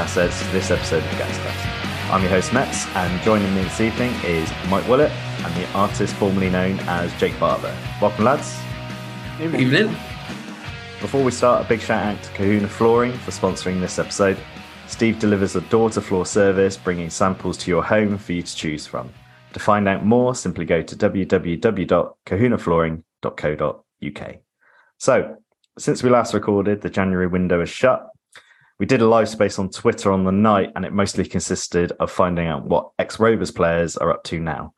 Welcome, Gasheads, to this episode of Gascast. I'm your host, Metz, and joining me this evening is Mike Willett and the artist formerly known as Jake Barber. Welcome, lads. Evening. Before we start, a big shout out to Kahuna Flooring for sponsoring this episode. Steve delivers a door to floor service, bringing samples to your home for you to choose from. To find out more, simply go to www.kahunaflooring.co.uk. So, since we last recorded, the January window is shut. We did a live space on Twitter on the night, and it mostly consisted of finding out what ex Rovers players are up to now.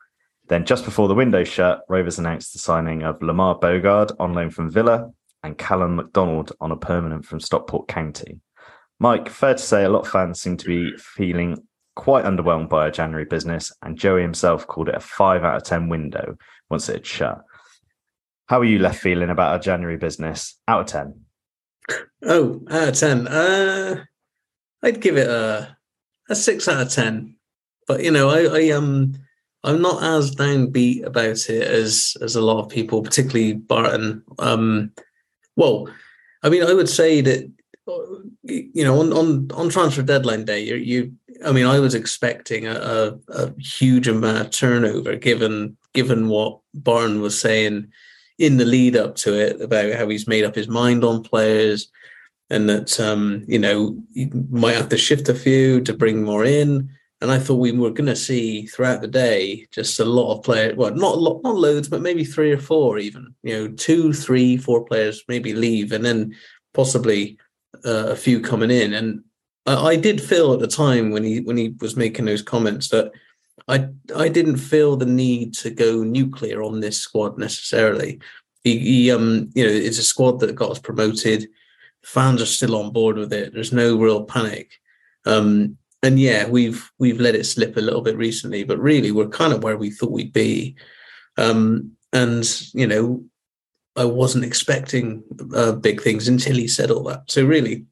Then, just before the window shut, Rovers announced the signing of Lamare Bogarde on loan from Villa and Callum McDonald on a permanent from Stockport County. Mike, fair to say a lot of fans seem to be feeling quite underwhelmed by our January business, and Joey himself called it a five out of 10 window once it had shut. How are you left feeling about our January business? Out of 10. Oh, out of 10. Uh, I'd give it a, a six out of 10. But, you know, I, I um, I'm not as downbeat about it as as a lot of people, particularly Barton. Um, well, I mean, I would say that you know on on on transfer deadline day, you, you I mean, I was expecting a, a, a, huge amount of turnover given given what Barton was saying in the lead up to it about how he's made up his mind on players and that um, you know you might have to shift a few to bring more in. And I thought we were going to see throughout the day just a lot of players. Well, not a lot, not loads, but maybe three or four, even. You know, two, three, four players maybe leave, and then possibly uh, a few coming in. And I, I did feel at the time when he when he was making those comments that I I didn't feel the need to go nuclear on this squad necessarily. He, he, um you know it's a squad that got us promoted. Fans are still on board with it. There's no real panic. Um, and yeah, we've we've let it slip a little bit recently, but really we're kind of where we thought we'd be. Um, and you know, I wasn't expecting uh, big things until he said all that. So really,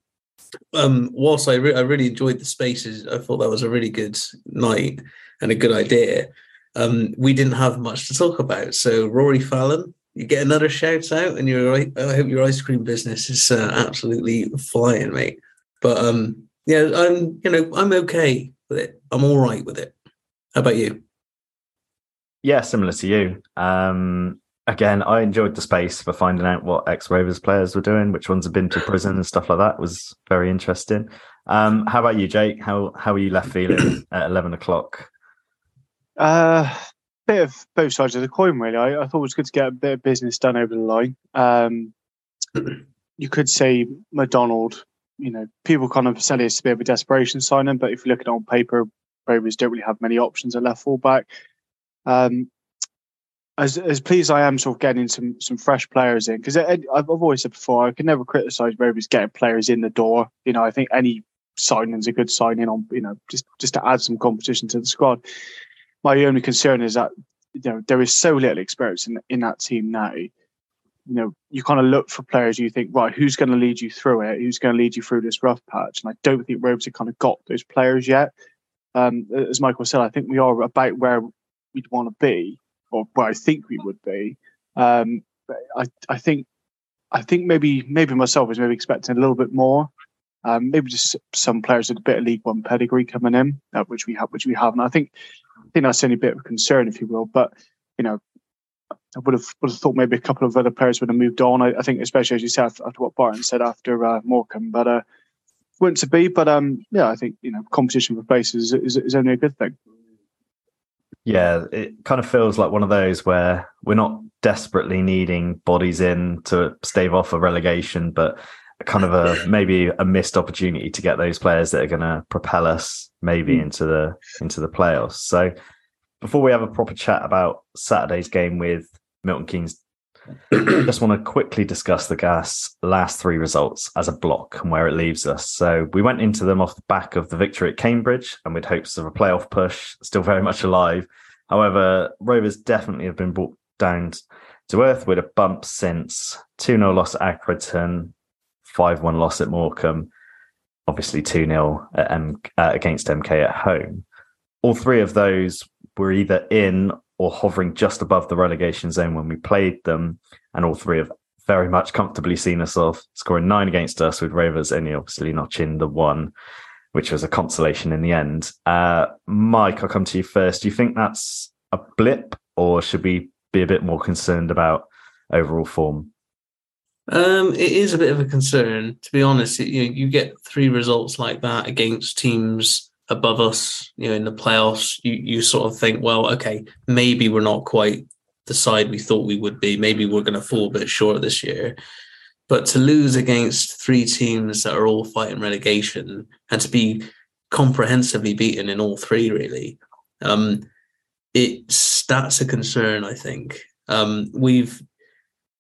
um, whilst I, re- I really enjoyed the spaces, I thought that was a really good night and a good idea. Um, we didn't have much to talk about. So Rory Fallon, you get another shout out, and your I hope your ice cream business is uh, absolutely flying, mate. But um, yeah, I'm you know I'm okay with it. I'm all right with it. How about you? Yeah, similar to you. Um, again, I enjoyed the space for finding out what ex Rovers players were doing, which ones have been to prison and stuff like that. It was very interesting. Um, how about you, Jake? How how are you left feeling at eleven o'clock? Uh, bit of both sides of the coin, really. I, I, thought it was good to get a bit of business done over the line. Um, you could say McDonald you know, people kind of said it's a bit of a desperation signing, but if you look at it on paper, Rovers don't really have many options at left fullback. Um, as as pleased I am sort of getting some some fresh players in because I've always said before I can never criticise Rovers getting players in the door. You know, I think any signing's a good signing on. You know, just just to add some competition to the squad. My only concern is that you know there is so little experience in in that team now you know, you kind of look for players you think, right, who's going to lead you through it? Who's going to lead you through this rough patch? And I don't think have kind of got those players yet. Um, as Michael said, I think we are about where we'd want to be, or where I think we would be. Um, I, I think, I think maybe, maybe myself is maybe expecting a little bit more. Um, maybe just some players with a bit of League One pedigree coming in, uh, which we have, which we haven't. I think, think that's only a bit of concern, if you will. But you know, I would have would have thought maybe a couple of other players would have moved on. I, I think, especially as you said after, what Barton said after uh, Morecambe, but uh, wouldn't to be. But um, yeah, I think you know competition for places is, is, is only a good thing. Yeah, it kind of feels like one of those where we're not desperately needing bodies in to stave off a relegation, but kind of a maybe a missed opportunity to get those players that are going to propel us maybe mm. into the into the playoffs. So before we have a proper chat about Saturday's game with Milton Keynes, I just want to quickly discuss the gas last three results as a block and where it leaves us. So we went into them off the back of the victory at Cambridge and with hopes of a playoff push, still very much alive. However, Rovers definitely have been brought down to earth with a bump since 2 0 loss at Accrington, 5 1 loss at Morecambe, obviously 2 0 uh, against MK at home. All three of those were either in or hovering just above the relegation zone when we played them, and all three have very much comfortably seen us off, scoring nine against us with Rovers only obviously notching the one. which was a consolation in the end. Uh, Mike, I'll come to you first. Do you think that's a blip, or should we be a bit more concerned about overall form? Um, it is a bit of a concern, to be honest. You know, you get three results like that against teams above us. You know, in the playoffs, you you sort of think, well, okay, maybe we're not quite the side we thought we would be. Maybe we're going to fall a bit short this year. But to lose against three teams that are all fighting relegation and to be comprehensively beaten in all three, really, um, it's that's a concern. I think um, we've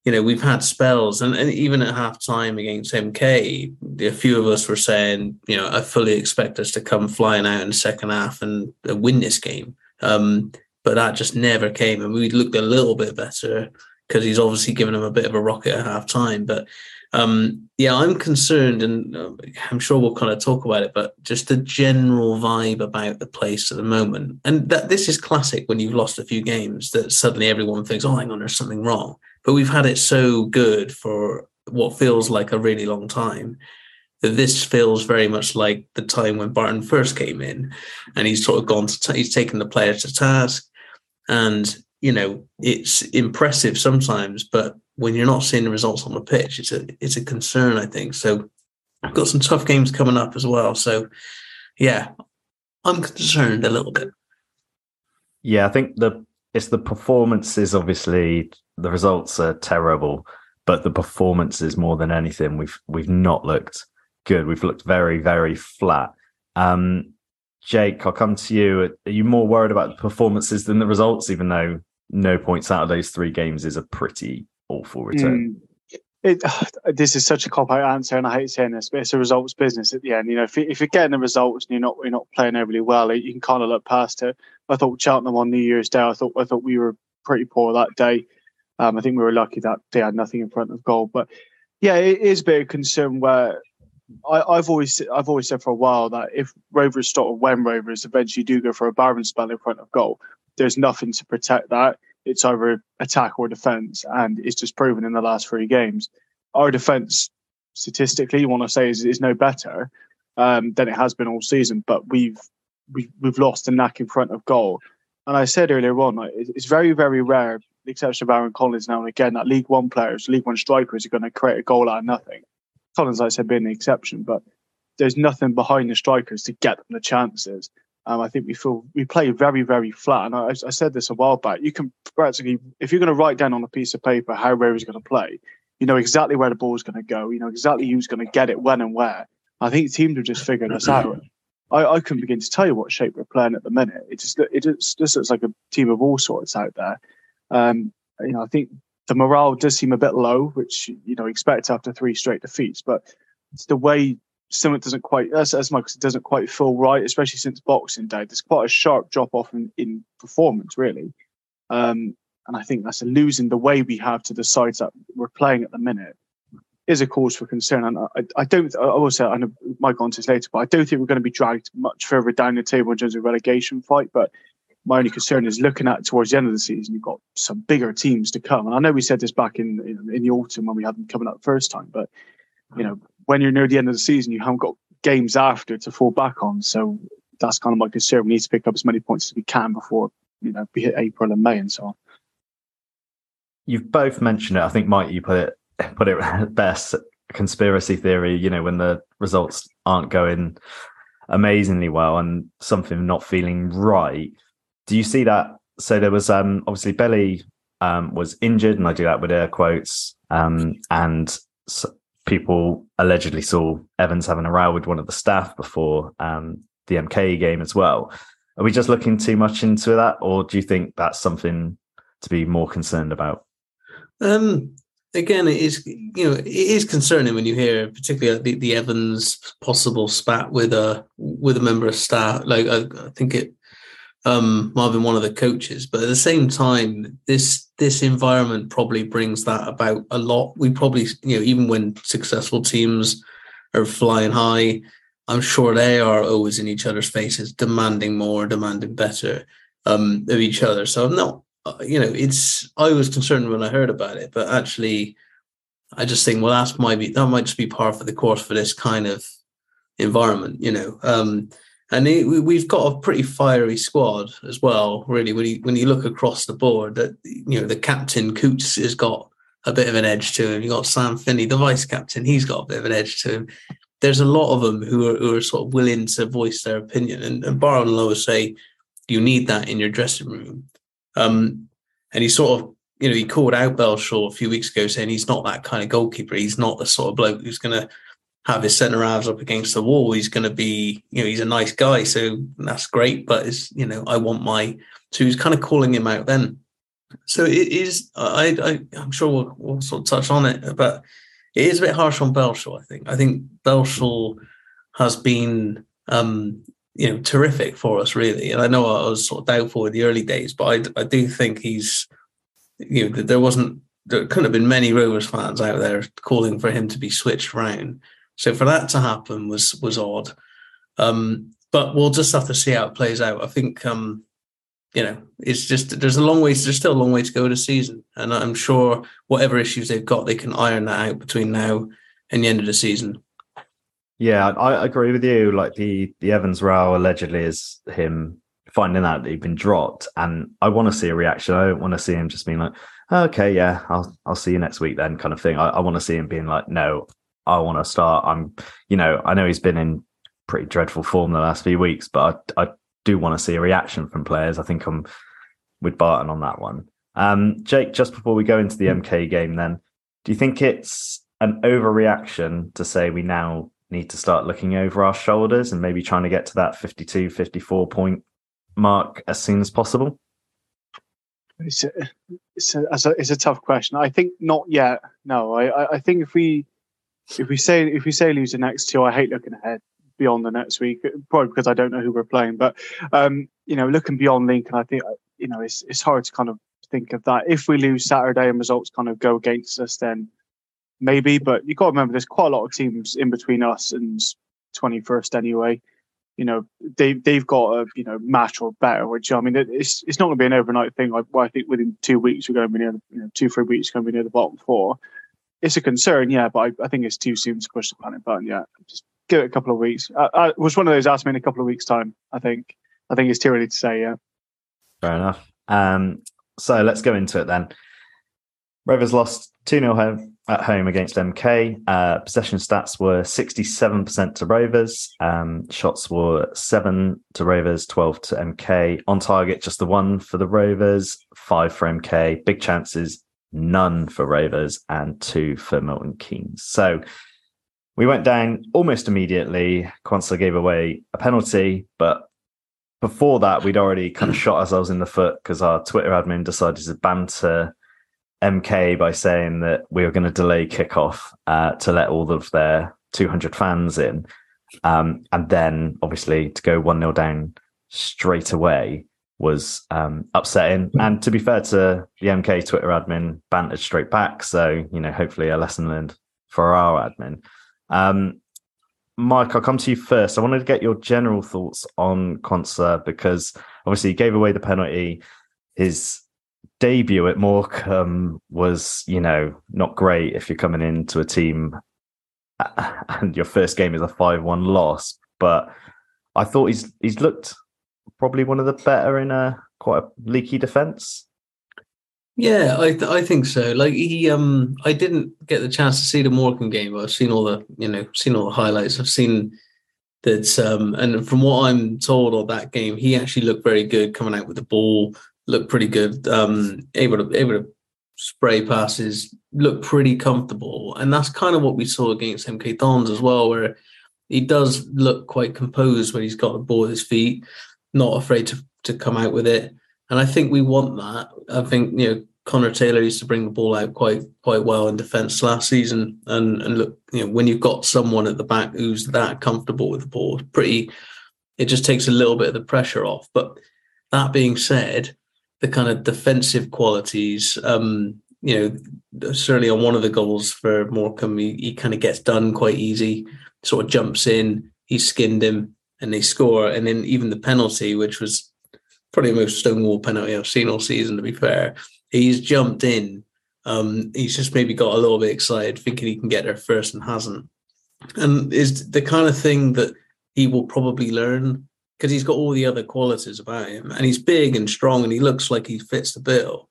you know, we've had spells, and, and even at half time against MK, a few of us were saying, you know, I fully expect us to come flying out in the second half and win this game. Um, but that just never came, and we looked a little bit better because he's obviously given him a bit of a rocket at half time. But um, yeah, I'm concerned, and uh, I'm sure we'll kind of talk about it, but just the general vibe about the place at the moment. And that this is classic when you've lost a few games that suddenly everyone thinks, oh, hang on, there's something wrong. But we've had it so good for what feels like a really long time that this feels very much like the time when Barton first came in and he's sort of gone to, t- he's taken the players to task. And, you know, it's impressive sometimes, but when you're not seeing the results on the pitch, it's a it's a concern, I think. So I've got some tough games coming up as well. So yeah, I'm concerned a little bit. Yeah, I think the it's the performances. Obviously, the results are terrible, but the performances more than anything, we've we've not looked good. We've looked very very flat. Um, Jake, I'll come to you. Are you more worried about the performances than the results? Even though no points out of those three games is a pretty awful return. Mm. It, this is such a cop out answer, and I hate saying this, but it's a results business at the end. You know, if, you, if you're getting the results and you're not you're not playing overly well, you can kind of look past it. I thought Cheltenham on New Year's Day, I thought I thought we were pretty poor that day. Um, I think we were lucky that they had nothing in front of goal, but yeah, it is a bit of concern where I, have always I've always said for a while that if Rovers start when Rovers eventually do go for a barren spell in front of goal, there's nothing to protect that it's either attack or defense, and it's just proven in the last three games. Our defense, statistically, you want to say is, is no better um, than it has been all season, but we've we've, we've lost the knack in front of goal. And I said earlier on, like, it's very very rare, the exception of Aaron Collins now and again, that League One players, League One strikers are going to create a goal out of nothing. Collins, like I said, being the exception, but there's nothing behind the strikers to get them the chances. Um, I think we feel we play very, very flat. And I, I, said this a while back. You can practically, if you're going to write down on a piece of paper how is going to play, you know exactly where the ball's going to go. You know exactly who's going to get it, when, and where. I think teams are just figuring this out. I, I couldn't begin to tell you what shape we're playing at the minute. It just it just, just looks like a team of all sorts out there. Um, you know, I think the morale does seem a bit low, which you know expect after three straight defeats. But it's the way something doesn't quite as, as much it doesn't quite feel right, especially since Boxing Day. There's quite a sharp drop off in, in performance, really. Um, and I think that's a losing the way we have to the sides that we're playing at the minute is a cause for concern. And I, I don't, I will say, I know go on this later, but I don't think we're going to be dragged much further down the table in terms of relegation fight. But my only concern is looking at towards the end of the season, you've got some bigger teams to come. And I know we said this back in, in, in the autumn when we had them coming up the first time, but you know, when you're near the end of the season, you haven't got games after to fall back on. So that's kind of my concern. We need to pick up as many points as we can before you know we hit April and May and so on. You've both mentioned it. I think Mike, you put it put it best. Conspiracy theory. You know, when the results aren't going amazingly well and something not feeling right. Do you see that? So there was um obviously Belly um was injured, and I do that with air quotes. Um and people allegedly saw Evans having a row with one of the staff before um, the MK game as well. Are we just looking too much into that, or do you think that's something to be more concerned about? Um, again, it is you know it is concerning when you hear particularly the, the Evans possible spat with a with a member of staff. Like I, I think it um, Marvin, one of the coaches. But at the same time, this this environment probably brings that about a lot. We probably, you know, even when successful teams are flying high, I'm sure they are always in each other's faces, demanding more, demanding better um, of each other. So I'm not, uh, you know, it's. I was concerned when I heard about it, but actually, I just think, well, that might be that might just be par for the course for this kind of environment, you know. Um, and it, we've got a pretty fiery squad as well. Really, when you when you look across the board, that you know the captain Coutts has got a bit of an edge to him. You got Sam Finley, the vice captain; he's got a bit of an edge to him. There's a lot of them who are, who are sort of willing to voice their opinion, and, and Barrow and Lower say you need that in your dressing room. Um, and he sort of, you know, he called out Belshaw a few weeks ago saying he's not that kind of goalkeeper. He's not the sort of bloke who's going to have his centre halves up against the wall. He's going to be, you know, he's a nice guy, so that's great. But it's, you know, I want my. So he's kind of calling him out then. So it is. I, I I'm sure we'll, we'll sort of touch on it, but it is a bit harsh on Belshaw. I think. I think Belshaw has been, um, you know, terrific for us really. And I know I was sort of doubtful in the early days, but I, I do think he's, you know, there wasn't there couldn't have been many Rovers fans out there calling for him to be switched around. So for that to happen was was odd. Um, but we'll just have to see how it plays out. I think um, you know, it's just there's a long way. There's still a long way to go this season, and I'm sure whatever issues they've got, they can iron that out between now and the end of the season. Yeah, I agree with you. Like the the Evans row allegedly is him finding out that he'd been dropped, and I want to see a reaction. I don't want to see him just being like, "Okay, yeah, I'll I'll see you next week then," kind of thing. I, I want to see him being like, "No, I want to start." I'm, you know, I know he's been in pretty dreadful form the last few weeks, but I, I do want to see a reaction from players. I think I'm with Barton on that one. Um, Jake, just before we go into the MK game, then, do you think it's an overreaction to say we now need to start looking over our shoulders and maybe trying to get to that 52, 54 point mark as soon as possible? It's a, it's a, it's a, it's a tough question. I think not yet. No, I, I think if we if we say if we say lose the next two, I hate looking ahead beyond the next week, probably because I don't know who we're playing. But um, you know, looking beyond Lincoln, I think you know it's it's hard to kind of think of that. If we lose Saturday and results kind of go against us, then maybe. But you've got to remember, there's quite a lot of teams in between us and 21st anyway. You know, they they've got a you know match or better, which I mean, it's it's not going to be an overnight thing. I, I think within two weeks we're going to be near, you know, two three weeks going to be near the bottom four. It's a concern, yeah, but I, I think it's too soon to push the panic button. Yeah, just give it a couple of weeks. I, I was one of those asked me in a couple of weeks' time. I think. I think it's too early to say. Yeah. Fair enough. Um, so let's go into it then. Rovers lost 2 0 home at home against MK. Uh, possession stats were 67% to Rovers. Um, shots were 7 to Rovers, 12 to MK. On target, just the one for the Rovers, 5 for MK. Big chances, none for Rovers, and 2 for Milton Keynes. So we went down almost immediately. Quansah gave away a penalty, but before that, we'd already kind of shot ourselves in the foot because our Twitter admin decided to banter MK by saying that we were going to delay kickoff uh, to let all of their 200 fans in. Um, and then, obviously, to go 1 0 down straight away was um, upsetting. And to be fair to the MK Twitter admin, bantered straight back. So, you know, hopefully a lesson learned for our admin. Um, Mike, I'll come to you first. I wanted to get your general thoughts on Quansah because obviously he gave away the penalty. His debut at Morecambe was, you know, not great if you're coming into a team and your first game is a 5 1 loss. But I thought he's he's looked probably one of the better in a quite a leaky defence. Yeah, I th- I think so. Like he, um, I didn't get the chance to see the Morecambe game. But I've seen all the, you know, seen all the highlights. I've seen that, um, and from what I'm told of that game, he actually looked very good coming out with the ball. Looked pretty good. Um, able to able to spray passes. Look pretty comfortable, and that's kind of what we saw against MK Dons as well, where he does look quite composed when he's got the ball at his feet, not afraid to to come out with it. And I think we want that. I think you know Connor Taylor used to bring the ball out quite quite well in defence last season. And and look, you know, when you've got someone at the back who's that comfortable with the ball, pretty, it just takes a little bit of the pressure off. But that being said, the kind of defensive qualities, um, you know, certainly on one of the goals for Morecambe, he, he kind of gets done quite easy, sort of jumps in, he skinned him, and they score. And then even the penalty, which was probably the most stonewall penalty I've seen all season, to be fair he's jumped in. Um, he's just maybe got a little bit excited, thinking he can get there first and hasn't. and is the kind of thing that he will probably learn because he's got all the other qualities about him, and he's big and strong, and he looks like he fits the bill.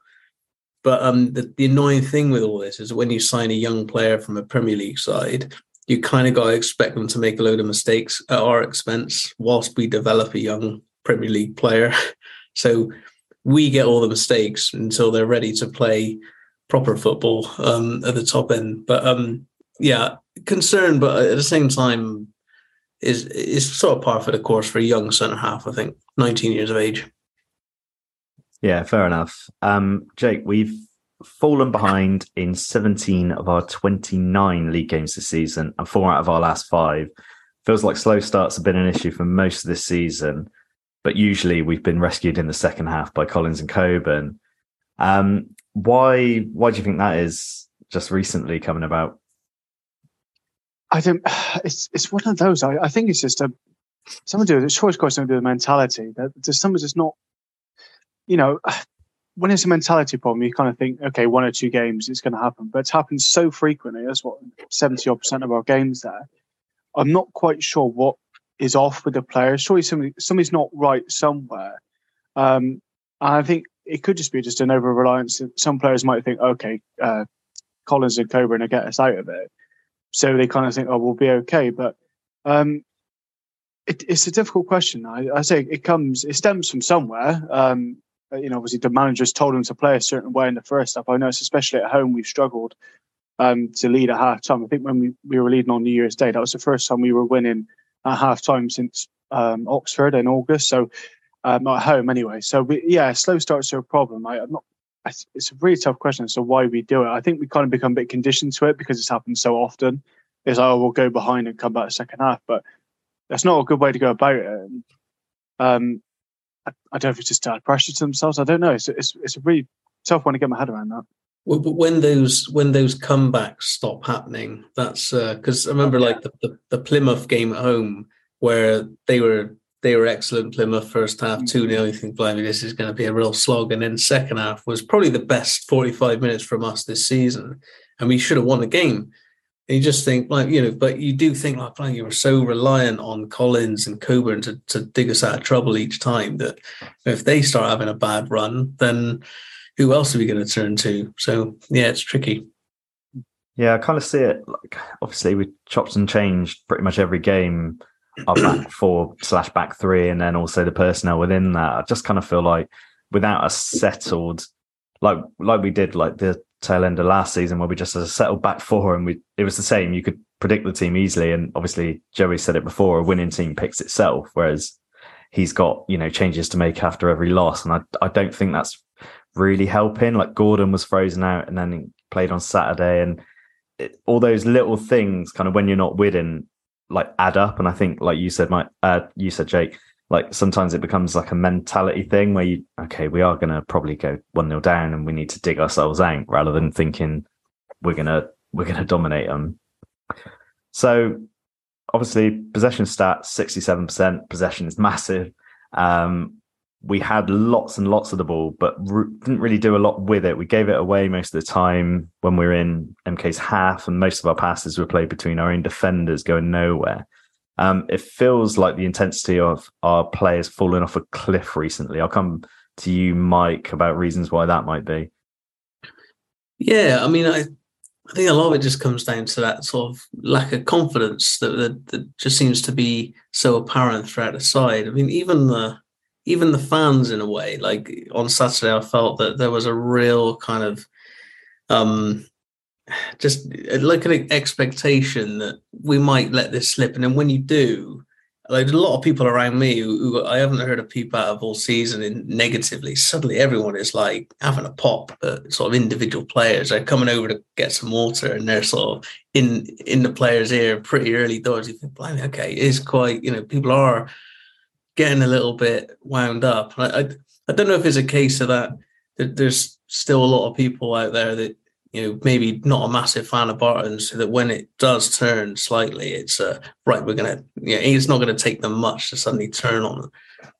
But um, the, the annoying thing with all this is when you sign a young player from a Premier League side, you kind of got to expect them to make a load of mistakes at our expense whilst we develop a young Premier League player. so we get all the mistakes until they're ready to play proper football um, at the top end. But um, yeah, concerned, but at the same time, is is sort of par for the course for a young centre half. I think, nineteen years of age. Yeah, fair enough. Um, Jake, we've fallen behind in 17 of our 29 league games this season and four out of our last five. Feels like slow starts have been an issue for most of this season, but usually we've been rescued in the second half by Collins and Coburn. Um, why why do you think that is just recently coming about? I think it's it's one of those. I, I think it's just a something to do with it's always got something to do with mentality. That there's something that's not, you know, when it's a mentality problem, you kind of think, okay, one or two games, it's going to happen. But it's happened so frequently. That's what seventy odd percent of our games there. I'm not quite sure what is off with the players. Surely something something's not right somewhere. Um, and I think it could just be just an over reliance. Some players might think, okay, uh, Collins and Coburn will get us out of it so they kind of think, oh, we'll be okay. But um, it, it's a difficult question. I, I, say it comes, it stems from somewhere. Um, you know, obviously the managers told them to play a certain way in the first half. I know, especially at home, we've struggled um, to lead at half time. I think when we, we were leading on New Year's Day, that was the first time we were winning at half time since um, Oxford in August. So um, at home anyway. So we, yeah, slow starts are a problem. I, am not it's a really tough question as to why we do it. I think we kind of become a bit conditioned to it because it's happened so often. It's like, oh, we'll go behind and come back second half, but that's not a good way to go about it. Um, I, I, don't know if it's just add pressure to themselves. I don't know. It's, it's it's a really tough one to get my head around that. Well, but when those when those comebacks stop happening, that's because uh, I remember like the, the, the Plymouth game at home where they were they were excellent. Plymouth first half, 2 0. You think, blimey, this is going to be a real slog. And then second half was probably the best 45 minutes from us this season. And we should have won the game. And you just think, like, you know, but you do think, like, like you were so reliant on Collins and Coburn to, to dig us out of trouble each time that if they start having a bad run, then who else are we going to turn to? So, yeah, it's tricky. Yeah, I kind of see it like obviously we chopped and changed pretty much every game our back four slash back three, and then also the personnel within that. I just kind of feel like without a settled, like like we did like the tail end of last season, where we just had a settled back four, and we it was the same. You could predict the team easily, and obviously Joey said it before: a winning team picks itself. Whereas he's got you know changes to make after every loss, and I I don't think that's really helping. Like Gordon was frozen out, and then he played on Saturday, and it, all those little things, kind of when you're not winning, like add up. And I think, like you said, Mike, uh, you said, Jake, like sometimes it becomes like a mentality thing where you, okay, we are going to probably go one nil down and we need to dig ourselves out rather than thinking we're going to, we're going to dominate them. So obviously possession stats, 67% possession is massive. Um, we had lots and lots of the ball, but didn't really do a lot with it. We gave it away most of the time when we were in MK's half, and most of our passes were played between our own defenders, going nowhere. Um, it feels like the intensity of our players falling off a cliff recently. I'll come to you, Mike, about reasons why that might be. Yeah, I mean, I, I think a lot of it just comes down to that sort of lack of confidence that, that, that just seems to be so apparent throughout the side. I mean, even the even the fans in a way like on saturday i felt that there was a real kind of um just uh, like an expectation that we might let this slip and then when you do like a lot of people around me who, who I haven't heard a peep out of all season in negatively. Suddenly, everyone is like having a pop. At sort of individual players are coming over to get some water, and they're sort of in in the player's ear pretty early doors. You think, blimey, okay, it is quite. You know, people are getting a little bit wound up. I, I, I don't know if it's a case of that, that there's still a lot of people out there that you know maybe not a massive fan of Barton, so that when it does turn slightly, it's uh, right. We're gonna yeah, it's not to take them much to suddenly turn on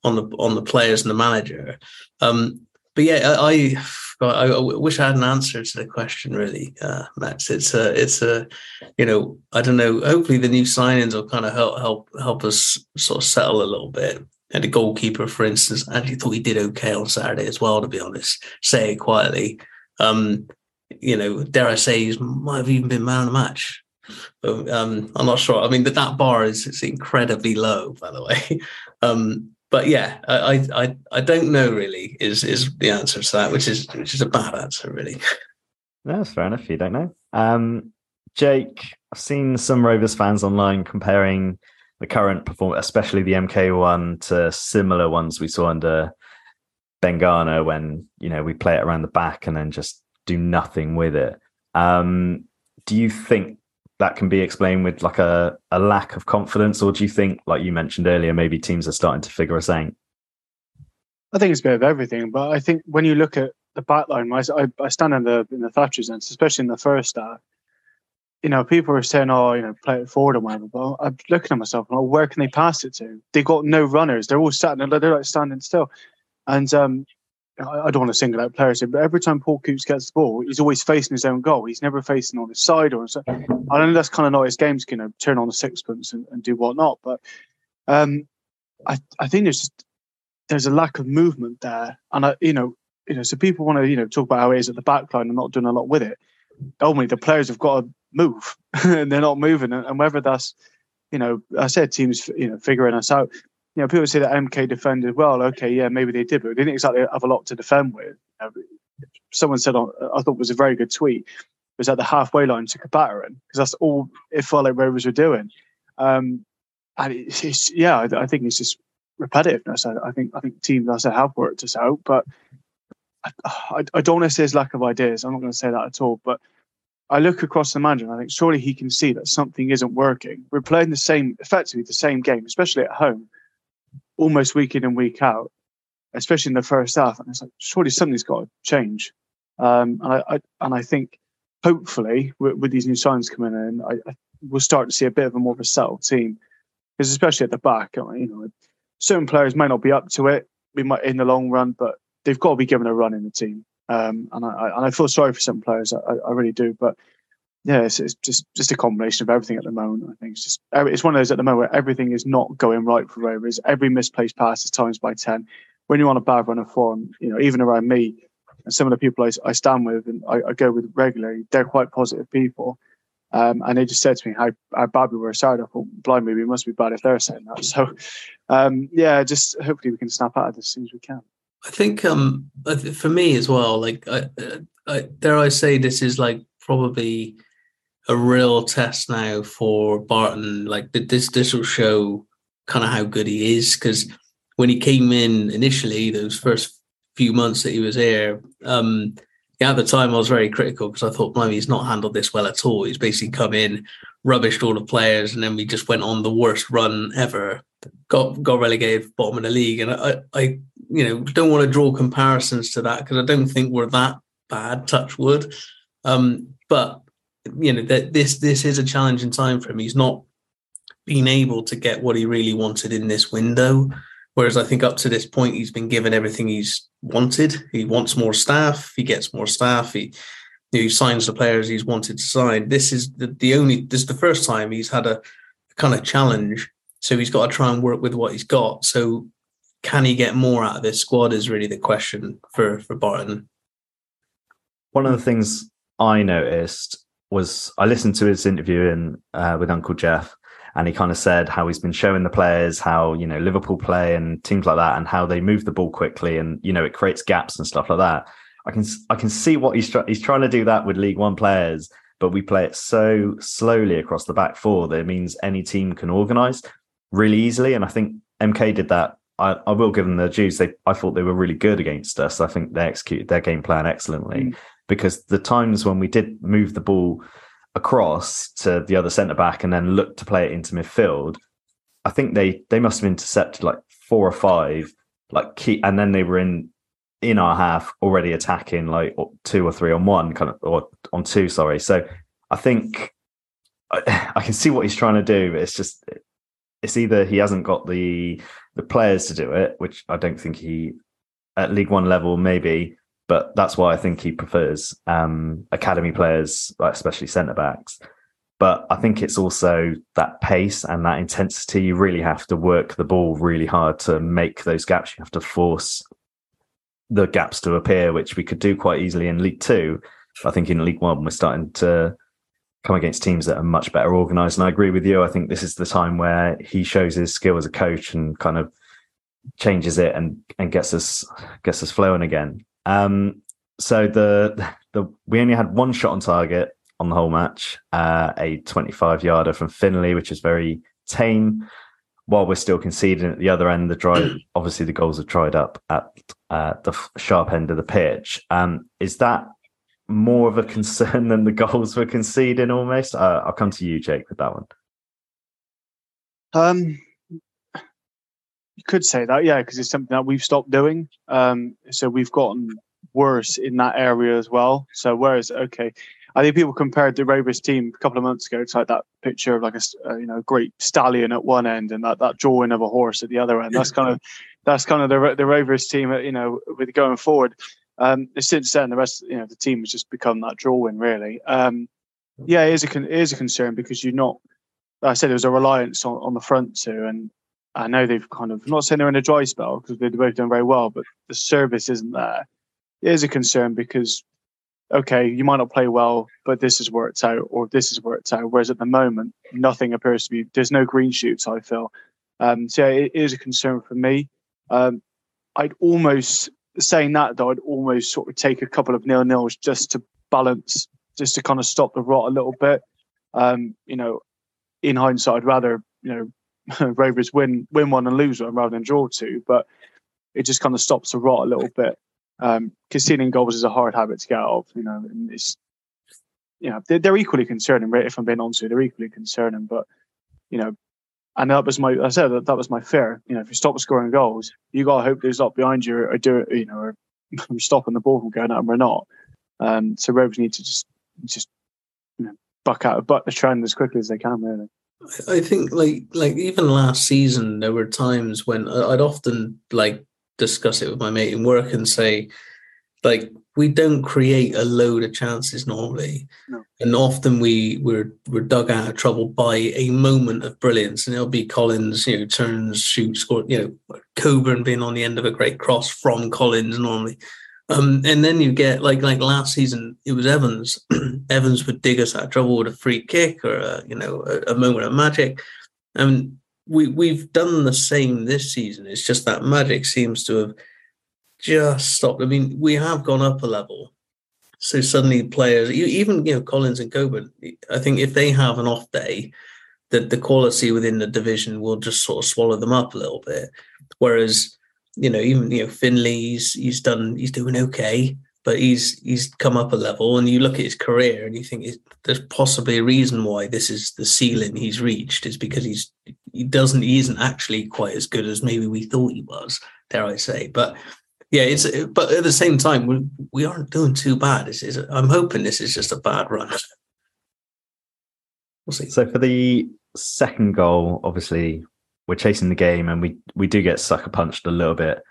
on the on the players and the manager. Um, but yeah, I, I, I wish I had an answer to the question. Really, uh, Max. It's a, it's a, you know, I don't know. Hopefully, the new signings will kind of help help help us sort of settle a little bit. And the goalkeeper, for instance, I actually thought he did okay on Saturday as well. To be honest, say it quietly. Um, you know, dare I say, might have even been man of the match. Um, I'm not sure. I mean, that that bar is it's incredibly low, by the way. Um, but yeah, I, I I don't know really is is the answer to that, which is which is a bad answer really. That's fair enough. You don't know. Um, Jake, I've seen some Rovers fans online comparing the current performance, especially the MK1, to similar ones we saw under Ben Garner when you know we play it around the back and then just do nothing with it. Um, do you think that can be explained with like a, a lack of confidence, or do you think, like you mentioned earlier, maybe teams are starting to figure us out? I think it's a bit of everything, but I think when you look at the backline, I, I stand in the in the Thatcher's end, especially in the first half. You know, people are saying, "Oh, you know, play it forward and whatever." But I'm looking at myself, and oh, where can they pass it to? They got no runners. They're all sat and they're like standing still. And um, I don't want to single out players here, but every time Paul Coutts gets the ball, he's always facing his own goal. He's never facing on his side or so. I know that's kind of not his game to you know, turn on the sixpence and, and do whatnot, but um, I I think there's just, there's a lack of movement there, and I you know you know so people want to you know talk about how it is at the back line and not doing a lot with it. Only the players have got to move, and they're not moving, and whether that's you know I said teams you know figuring us out you know, people say that MK defended well. Okay, yeah, maybe they did, but they didn't exactly have a lot to defend with. Someone said, on, I thought was a very good tweet, was at the halfway line to battering because that's all it felt like Rovers were doing. Um, and it's, it's yeah, I, I, think it's just repetitiveness. I, I, think I think teams, I said, have worked us out, but I, I, I don't want to say there's lack of ideas. I'm not going to say that at all, but I look across the manager and I think surely he can see that something isn't working. We're playing the same, effectively the same game, especially at home almost week in and week out, especially in the first half. And it's like, surely something's got to change. Um, and I, I, and I think hopefully with, with these new signs coming in, I, I, we'll start to see a bit of a more of a settled team. Because especially at the back, you know, certain players may not be up to it. We might in the long run, but they've got to be given a run in the team. Um, and I, and I feel sorry for some players. I, I really do. But yeah, it's, it's, just just a combination of everything at the moment. I think it's just it's one of those at the moment where everything is not going right for Rovers. Every misplaced pass is times by ten. When you're on a bad run of form, you know, even around me and some of the people I, I stand with and I, I, go with regularly, they're quite positive people. Um, and they just said to me how, how bad we were Saturday. I thought, blimey, we must be bad if they're saying that. So, um, yeah, just hopefully we can snap out of this as soon as we can. I think um, for me as well, like, I, I, dare I say, this is like probably a real test now for Barton. Like this, this will show kind of how good he is because when he came in initially, those first few months that he was here, um, yeah, at the time I was very critical because I thought, maybe he's not handled this well at all. He's basically come in, rubbished all the players, and then we just went on the worst run ever. Got got relegated bottom of the league, and I, I you know, don't want to draw comparisons to that because I don't think we're that bad. Touch wood, um, but you know that this this is a challenging time for him. He's not been able to get what he really wanted in this window. Whereas I think up to this point, he's been given everything he's wanted. He wants more staff. He gets more staff. He, he signs the players he's wanted to sign. This is the, the only. This is the first time he's had a, kind of challenge. So he's got to try and work with what he's got. So can he get more out of this squad? Is really the question for for Barton. One of the things I noticed was I listened to his interview in uh, with Uncle Jeff, and he kind of said how he's been showing the players how you know Liverpool play and teams like that, and how they move the ball quickly, and you know it creates gaps and stuff like that. I can I can see what he's he's trying to do that with League One players, but we play it so slowly across the back four that it means any team can organise really easily, and I think MK did that. I, I will give them the dues. They I thought they were really good against us. I think they executed their game plan excellently. Mm because the times when we did move the ball across to the other centre back and then look to play it into midfield, I think they they must have intercepted like four or five, like key, and then they were in in our half already attacking like two or three on one kind of or on two. Sorry, so I think I, I can see what he's trying to do. But it's just it's either he hasn't got the the players to do it, which I don't think he at League One level, maybe, but that's why I think he prefers um, academy players, especially centre backs. But I think it's also that pace and that intensity. You really have to work the ball really hard to make those gaps. You have to force the gaps to appear, which we could do quite easily in League Two. I think in League One, we're starting to come against teams that are much better organized. And I agree with you. I think this is the time where he shows his skill as a coach and kind of changes it and and gets us gets us flowing again. Um, so the the we only had one shot on target on the whole match, uh, a 25 yarder from Finley, which is very tame. While we're still conceding at the other end, the drive obviously the goals are tried up at uh, the sharp end of the pitch. Um, is that more of a concern than the goals we're conceding almost. Uh, I'll come to you, Jake, with that one. Um, you could say that, yeah, because it's something that we've stopped doing. Um, so we've gotten worse in that area as well. So whereas, okay, I think people compared the Rovers team a couple of months ago to like that picture of like a uh, you know great stallion at one end and that that drawing of a horse at the other end. That's kind of that's kind of the the Rovers team, you know, with going forward. Um, since then, the rest, you know, the team has just become that drawing, really. Um, yeah, it is a it is a concern because you're not. Like I said there was a reliance on, on the front two, and I know they've kind of I'm not saying they're in a dry spell because they've both done very well, but the service isn't there. It is a concern because okay, you might not play well, but this has worked out, or this has worked out. Whereas at the moment, nothing appears to be. There's no green shoots. I feel. Um, so yeah, it is a concern for me. Um, I'd almost saying that though, I'd almost sort of take a couple of nil nils just to balance, just to kind of stop the rot a little bit. Um, you know, in hindsight, I'd rather you know Rovers win win one and lose one rather than draw two, but it just kind of stops the rot a little bit. Um, conceding goals is a hard habit to get out of, you know, and it's you know they're, they're equally concerning. If I'm being honest, they're equally concerning. But you know, and that was my I said that, that was my fear. You know, if you stop scoring goals, you gotta hope there's not behind you or do it, you know, or stopping the ball from going out and we're not. Um, so Rovers need to just just you know buck out buck the trend as quickly as they can. Really. I think like like even last season there were times when uh, I'd often like discuss it with my mate in work and say like we don't create a load of chances normally, no. and often we we're we're dug out of trouble by a moment of brilliance, and it'll be Collins, you know, turns, shoots, score, you know, Coburn being on the end of a great cross from Collins normally. Um, and then you get like like last season, it was Evans. Evans would dig us out of trouble with a free kick or a, you know a, a moment of magic. And we we've done the same this season. It's just that magic seems to have just stopped. I mean, we have gone up a level. So suddenly players, even you know Collins and Coburn, I think if they have an off day, that the quality within the division will just sort of swallow them up a little bit. Whereas, you know, even you know Finley, he's he's done, he's doing okay, but he's he's come up a level. And you look at his career, and you think there's possibly a reason why this is the ceiling he's reached is because he's he doesn't he isn't actually quite as good as maybe we thought he was. Dare I say? But yeah, it's but at the same time we we aren't doing too bad. It's, it's, I'm hoping this is just a bad run. We'll see. So for the second goal, obviously we're chasing the game and we we do get sucker punched a little bit.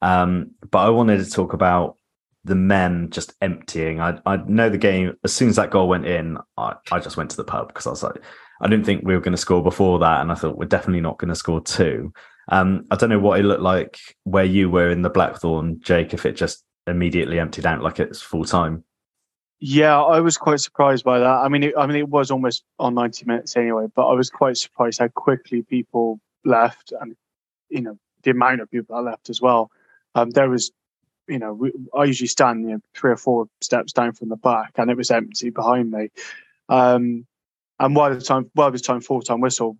Um, but I wanted to talk about the men just emptying. I I know the game as soon as that goal went in, I, I just went to the pub because I was like, I didn't think we were going to score before that, and I thought we're definitely not going to score two. Um, I don't know what it looked like where you were in the Blackthorn, Jake, if it just immediately emptied out like it's full time. Yeah, I was quite surprised by that. I mean, it, I mean, it was almost on ninety minutes anyway, but I was quite surprised how quickly people left, and you know the amount of people that left as well. Um, there was, you know, we, I usually stand you know, three or four steps down from the back, and it was empty behind me. Um, and by the time, it was time full time whistle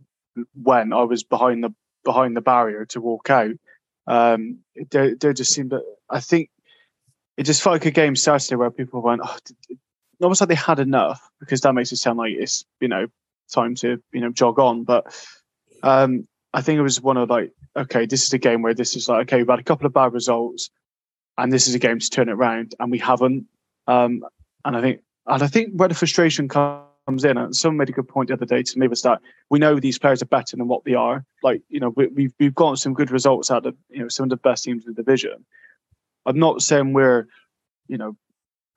when I was behind the behind the barrier to walk out. Um, there, there just seemed, I think it just felt like a game Saturday where people went, oh, almost like they had enough because that makes it sound like it's, you know, time to, you know, jog on. But um, I think it was one of like, okay, this is a game where this is like, okay, we've had a couple of bad results and this is a game to turn it around and we haven't. Um, and I think, and I think where the frustration comes in. And someone made a good point the other day to me was that we know these players are better than what they are. Like, you know, we, have we've gotten some good results out of, you know, some of the best teams in the division. I'm not saying we're, you know,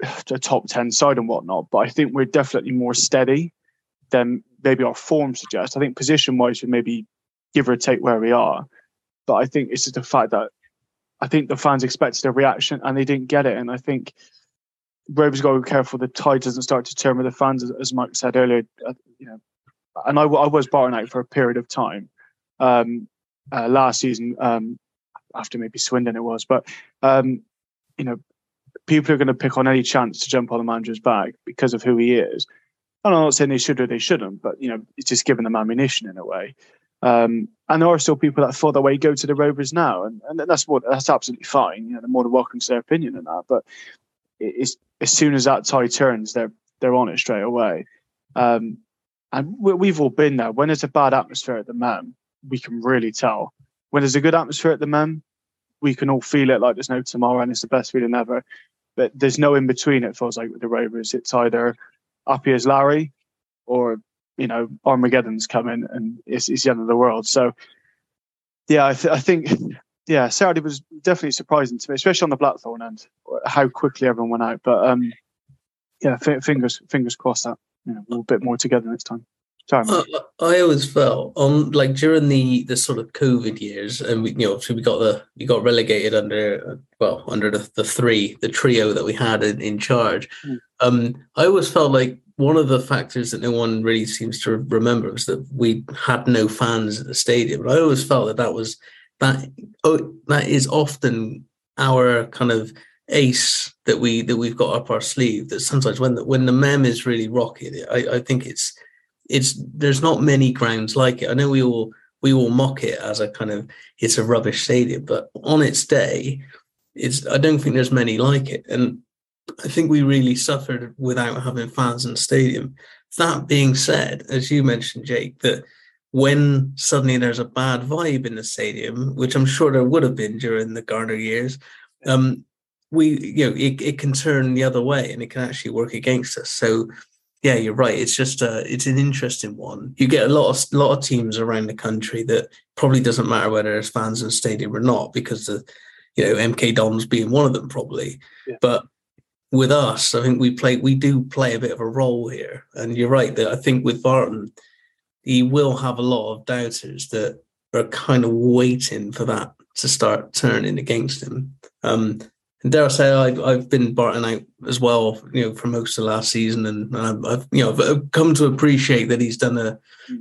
a top 10 side and whatnot, but I think we're definitely more steady than maybe our form suggests. I think position wise, we maybe give or take where we are. But I think it's just the fact that I think the fans expected a reaction and they didn't get it. And I think Rovers got to be careful the tide doesn't start to turn with the fans, as, Mike said earlier. Uh, you know, and I, I was Barton out for a period of time um, uh, last season, um, after maybe Swindon it was. But um, you know, people are going to pick on any chance to jump on the manager's back because of who he is. And I'm not saying they should or they shouldn't, but you know, it's just giving them ammunition in a way. Um, and there are still people that thought that way go to the Rovers now, and, and that's what that's absolutely fine. You know, they're more than welcome to their opinion in that. But it's as soon as that tide turns, they're they're on it straight away. Um, and we, have all been there. When there's a bad atmosphere at the Mem, we can really tell. When there's a good atmosphere at the Mem, we can all feel it like there's no tomorrow, and it's the best feeling ever. But there's no in between. It feels like with the Rovers, it's either happy as Larry, or you know Armageddon's coming and it's, it's the end of the world. So yeah, I, th- I think yeah, Saturday was definitely surprising to me, especially on the Blackthorn end, how quickly everyone went out. But um, yeah, f- fingers fingers crossed that you know a bit more together next time. Uh, I always felt on like during the the sort of COVID years, and we you know so we got the we got relegated under well under the, the three the trio that we had in, in charge. Mm. Um, I always felt like one of the factors that no one really seems to remember was that we had no fans at the stadium. I always felt that that was that oh, that is often our kind of ace that we that we've got up our sleeve. That sometimes when the when the mem is really rocking, I, I think it's it's there's not many grounds like it. I know we all we all mock it as a kind of it's a rubbish stadium, but on its day, it's I don't think there's many like it. And I think we really suffered without having fans in the stadium. That being said, as you mentioned, Jake, that when suddenly there's a bad vibe in the stadium, which I'm sure there would have been during the Garner years, um, we you know it, it can turn the other way and it can actually work against us. So yeah, you're right. It's just a, it's an interesting one. You get a lot of lot of teams around the country that probably doesn't matter whether there's fans in the stadium or not because the you know MK Dons being one of them probably. Yeah. But with us, I think we play we do play a bit of a role here. And you're right that I think with Barton, he will have a lot of doubters that are kind of waiting for that to start turning against him. Um, and dare I say, I've, I've been Barton out as well, you know, for most of last season, and I've, you know, I've come to appreciate that he's done a,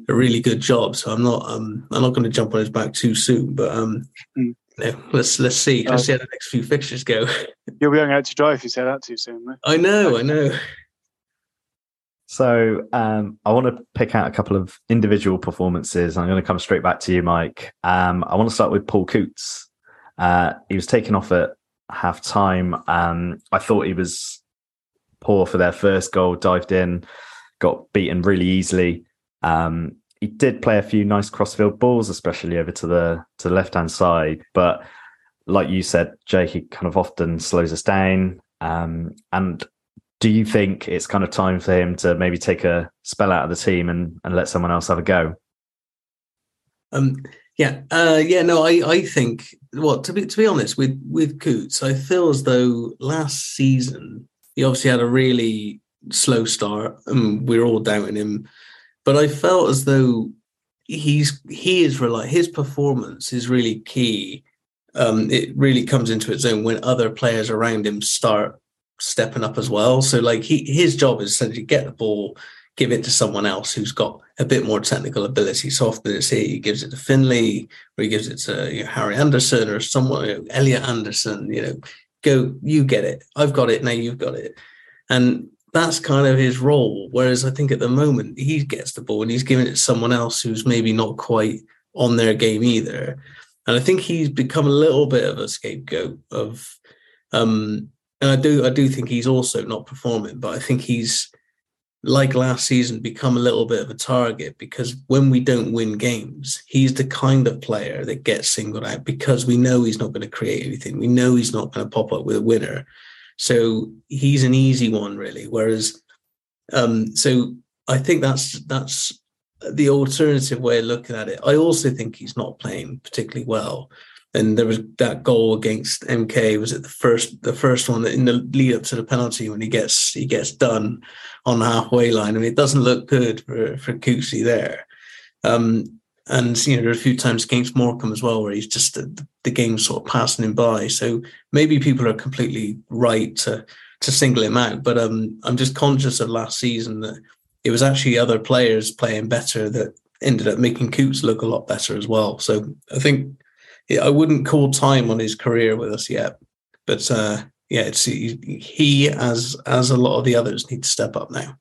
a really good job. So I'm not, um, I'm not going to jump on his back too soon, but um, mm let's let's see. Let's see how the next few fixtures go. You'll be going out to dry if you say that too soon. Mate. I know, I know. So um, I want to pick out a couple of individual performances. I'm going to come straight back to you, Mike. Um, I want to start with Paul Coutts. Uh, he was taken off at half time. Um, I thought he was poor for their first goal, dived in, got beaten really easily. Um, he did play a few nice crossfield balls, especially over to the to the left hand side. But like you said, Jake, he kind of often slows us down. Um, and do you think it's kind of time for him to maybe take a spell out of the team and, and let someone else have a go? Um, yeah, uh, yeah, no, I, I think well to be to be honest with with Coutts, I feel as though last season he obviously had a really slow start, and we are all doubting him but I felt as though he's he is like his performance is really key. Um, it really comes into its own when other players around him start stepping up as well. So like he his job is essentially get the ball, give it to someone else who's got a bit more technical ability. So often it's here he gives it to Finley, or he gives it to you know, Harry Anderson or someone, you know, Elliot Anderson. You know, go you get it. I've got it now. You've got it. And that's kind of his role. Whereas I think at the moment he gets the ball and he's giving it to someone else who's maybe not quite on their game either. And I think he's become a little bit of a scapegoat of um and I do I do think he's also not performing, but I think he's like last season become a little bit of a target because when we don't win games, he's the kind of player that gets singled out because we know he's not going to create anything. We know he's not going to pop up with a winner. So he's an easy one, really. Whereas, um, so I think that's that's the alternative way of looking at it. I also think he's not playing particularly well. And there was that goal against MK. Was it the first the first one in the lead up to the penalty when he gets he gets done on the halfway line? I mean, it doesn't look good for for Couttsy there. Um, and you know, there are a few times against Morecambe as well where he's just the, the game sort of passing him by. So maybe people are completely right to to single him out. But um, I'm just conscious of last season that it was actually other players playing better that ended up making Coutts look a lot better as well. So I think yeah, I wouldn't call time on his career with us yet, but uh, yeah, it's he as as a lot of the others need to step up now.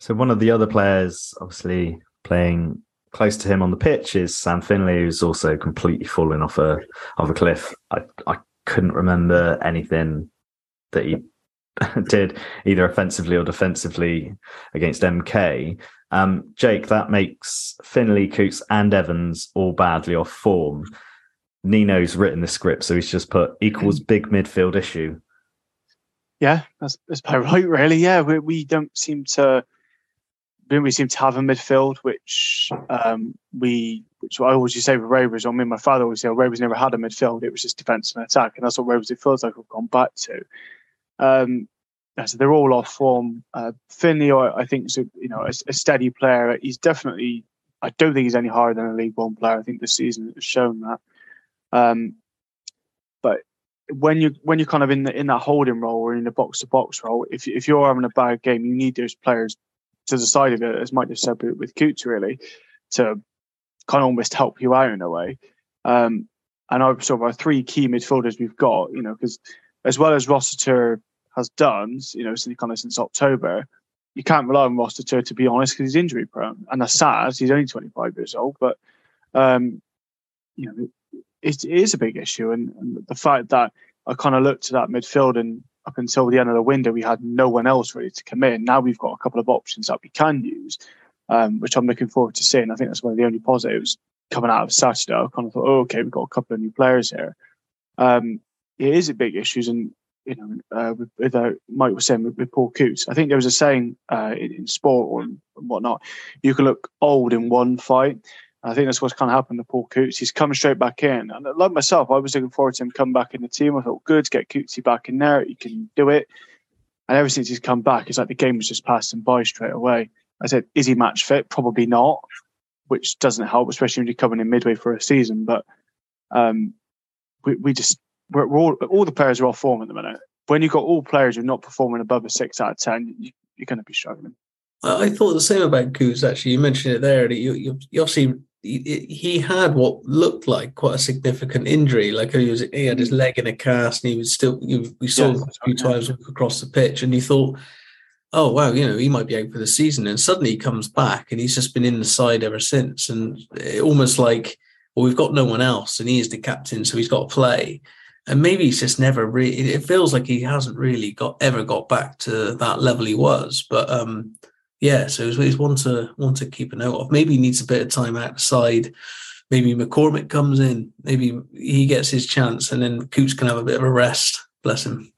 So one of the other players, obviously playing close to him on the pitch, is Sam Finley, who's also completely fallen off a off a cliff. I I couldn't remember anything that he did either offensively or defensively against MK. Um, Jake, that makes Finley, Coutts, and Evans all badly off form. Nino's written the script, so he's just put equals big midfield issue. Yeah, that's, that's about right, really. Yeah, we, we don't seem to we seem to have a midfield, which um, we, which I always used to say with Rovers, or me and my father always say, Rovers never had a midfield. It was just defence and attack, and that's what Rovers it feels like we've gone back to. Um, so they're all off form. Uh, Finley, I think, is a, you know a, a, steady player. He's definitely. I don't think he's any higher than a League One player. I think this season has shown that. Um, but when you when you're kind of in the in that holding role or in the box to box role, if if you're having a bad game, you need those players to the side of it, as Mike just said with, Coutts, really, to kind of almost help you out in a way. Um, and I sort of our three key midfielders we've got, you know, because as well as Rossiter has done, you know, since kind of since October, you can't rely on Rossiter to be honest because he's injury prone, and that's sad. He's only 25 years old, but um, you know, it, it is a big issue, and, and the fact that I kind of looked to that midfield and up until the end of the window, we had no one else ready to come in. Now we've got a couple of options that we can use, um, which I'm looking forward to seeing. I think that's one of the only positives coming out of Saturday. I kind of thought, oh, okay, we've got a couple of new players here. Um, it is a big issue, and you know, uh, with, with uh, Mike was saying with, with, Paul Coutts, I think there was a saying uh, in, in, sport or whatnot, you can look old in one fight. I think that's what's kind of happened to Paul Coutts. He's coming straight back in. And like myself, I was looking forward to him coming back in the team. I thought, good, get Couttsy back in there. He can do it. And ever since he's come back, it's like the game was just passing by straight away. I said, is he match fit? Probably not, which doesn't help, especially when you're coming in midway for a season. But um, we, we just we're, we're all all the players are off form at the minute. When you've got all players who are not performing above a six out of ten, you, are going to be struggling. I thought the same about Coutts. Actually, you mentioned it there. You, you, you obviously he, he, had what looked like quite a significant injury. Like he was, he had his leg in a cast, and he was still. You, we saw him a few times across the pitch, and you thought, "Oh wow, you know, he might be out for the season." And suddenly he comes back, and he's just been in the side ever since. And almost like, well, we've got no one else, and he is the captain, so he's got to play and maybe he's just never really it feels like he hasn't really got ever got back to that level he was but um yeah so he's one to one to keep a note of maybe he needs a bit of time outside maybe mccormick comes in maybe he gets his chance and then coutts can have a bit of a rest bless him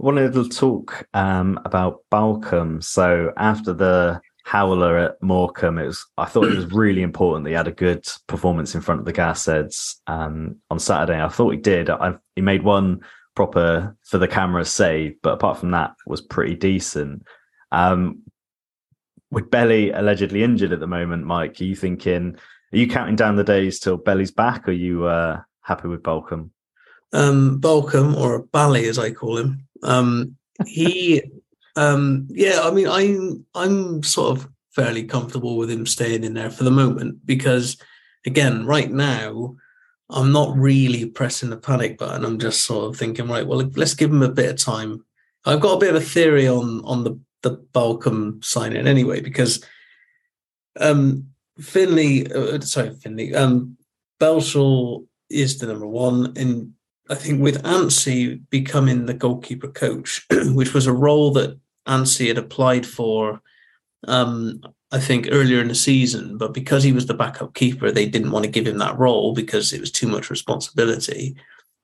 I wanted to talk um, about Balcombe. So after the howler at Morecambe. It was I thought it was really important that he had a good performance in front of the gas heads um, on Saturday. I thought he did. I, he made one proper for the camera save, but apart from that, was pretty decent. Um, with Belly allegedly injured at the moment, Mike, are you thinking? Are you counting down the days till Belly's back? Or are you uh, happy with Balcombe? Um, Balcombe, or Bally as I call him, um, he um, yeah, I mean, I'm I'm sort of fairly comfortable with him staying in there for the moment because, again, right now, I'm not really pressing the panic button. I'm just sort of thinking, right, well, let's give him a bit of time. I've got a bit of a theory on on the the Balcombe sign in anyway because um Finley, uh, sorry, Finley, um, is the number one, and I think with Anssi becoming the goalkeeper coach, which was a role that Anssi had applied for, um, I think earlier in the season, but because he was the backup keeper, they didn't want to give him that role because it was too much responsibility.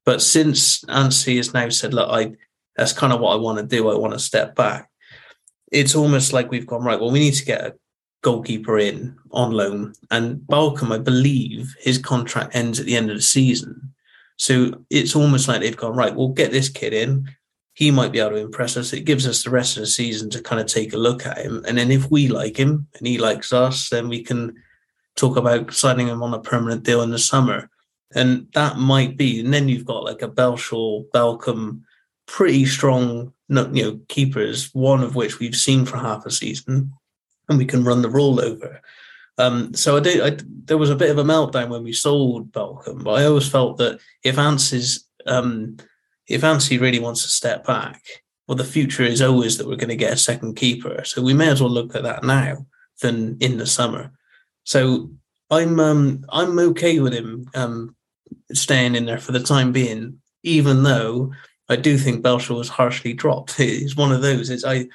But since Anssi has now said, "Look, I that's kind of what I want to do. I want to step back," it's almost like we've gone right. Well, we need to get a goalkeeper in on loan, and Balcombe, I believe, his contract ends at the end of the season. So it's almost like they've gone right. We'll get this kid in. He might be able to impress us. It gives us the rest of the season to kind of take a look at him, and then if we like him and he likes us, then we can talk about signing him on a permanent deal in the summer. And that might be, and then you've got like a Belshaw, Balcombe, pretty strong, you know, keepers. One of which we've seen for half a season, and we can run the rollover. Um, so I did. I, there was a bit of a meltdown when we sold Balcombe, but I always felt that if Ance's, um, if Anssi really wants to step back, well, the future is always that we're going to get a second keeper. So we may as well look at that now than in the summer. So I'm um, I'm okay with him um, staying in there for the time being, even though I do think Belshaw was harshly dropped. It's one of those. It's I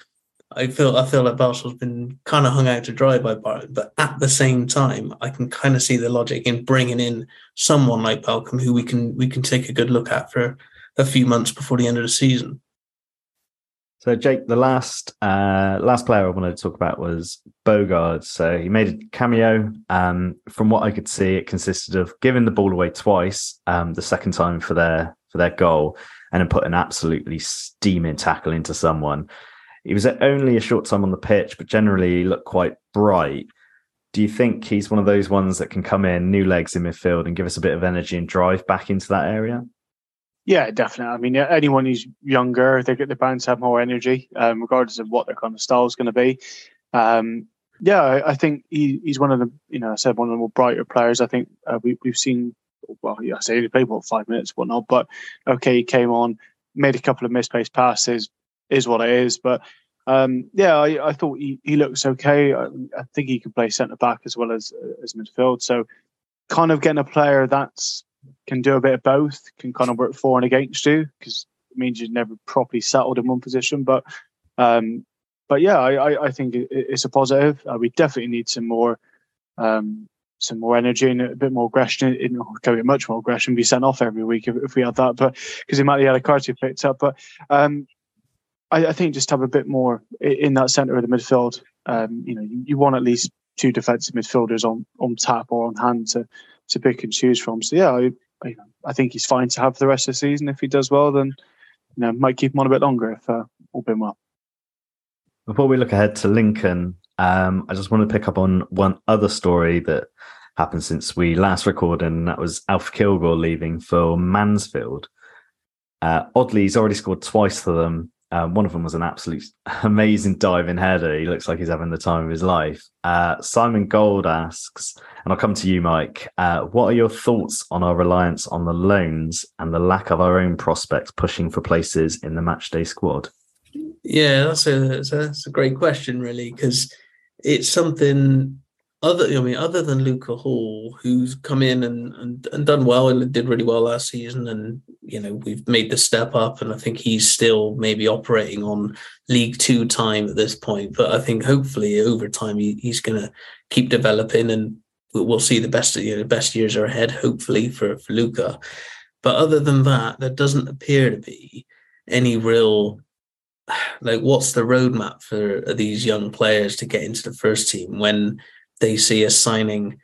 I feel I feel like Belshaw's been kind of hung out to dry by Barton, but at the same time, I can kind of see the logic in bringing in someone like Balcombe who we can we can take a good look at for a few months before the end of the season. So, Jake, the last uh, last player I wanted to talk about was Bogarde. So he made a cameo. Um, from what I could see, it consisted of giving the ball away twice, um, the second time for their for their goal, and then put an absolutely steaming tackle into someone. He was only a short time on the pitch, but generally looked quite bright. Do you think he's one of those ones that can come in, new legs in midfield, and give us a bit of energy and drive back into that area? Yeah, definitely. I mean, anyone who's younger, they get the bound to have more energy, um, regardless of what their kind of style is going to be. Um, yeah, I, I think he, he's one of the, you know, I said one of the more brighter players. I think uh, we, we've seen, well, yeah, I say he played about five minutes, whatnot, but okay, he came on, made a couple of misplaced passes, is what it is. But um, yeah, I, I, thought he, he looks okay. I, I think he can play centre back as well as as midfield. So, kind of getting a player that's can do a bit of both, can kind of work for and against you because it means you've never properly settled in one position. But um, but yeah, I, I think it's a positive. Uh, we definitely need some more um, some more energy and a bit more aggression. It can be much more aggression. Be sent off every week if, if we had that, but because he might have had a card picked up. But um, I, I, think just have a bit more in that centre of the midfield. Um, you know, you, you, want at least two defensive midfielders on on tap or on hand to to pick and choose from. So yeah, I, I, I think he's fine to have for the rest of the season. If he does well, then you know might keep him on a bit longer if uh, all been well. Before we look ahead to Lincoln, um, I just want to pick up on one other story that happened since we last recorded, and that was Alf Kilgour leaving for Mansfield. Uh, oddly, he's already scored twice for them um, one of them was an absolute amazing diving header. He looks like he's having the time of his life. Uh, Simon Gold asks, and I'll come to you, Mike. Uh, what are your thoughts on our reliance on the loans and the lack of our own prospects pushing for places in the matchday squad? Yeah, that's a, that's a, that's a great question, really, because it's something other I mean, other than Luca Hoole, who's come in and, and, and done well and did really well last season, and you know we've made the step up, and I think he's still maybe operating on League Two time at this point. But I think hopefully over time he, he's going to keep developing, and we'll see the best you know best years are ahead. Hopefully for for Luca. But other than that, there doesn't appear to be any real like what's the roadmap for these young players to get into the first team when they see us signing,